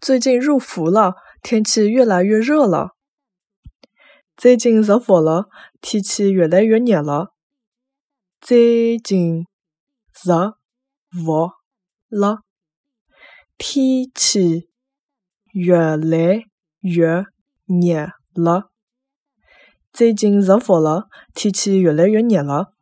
最近入伏了，天气越来越热了。最近入伏了，天气越来越热了。最近入伏了，天气越来越热了。最近入伏了，天气越来越热了。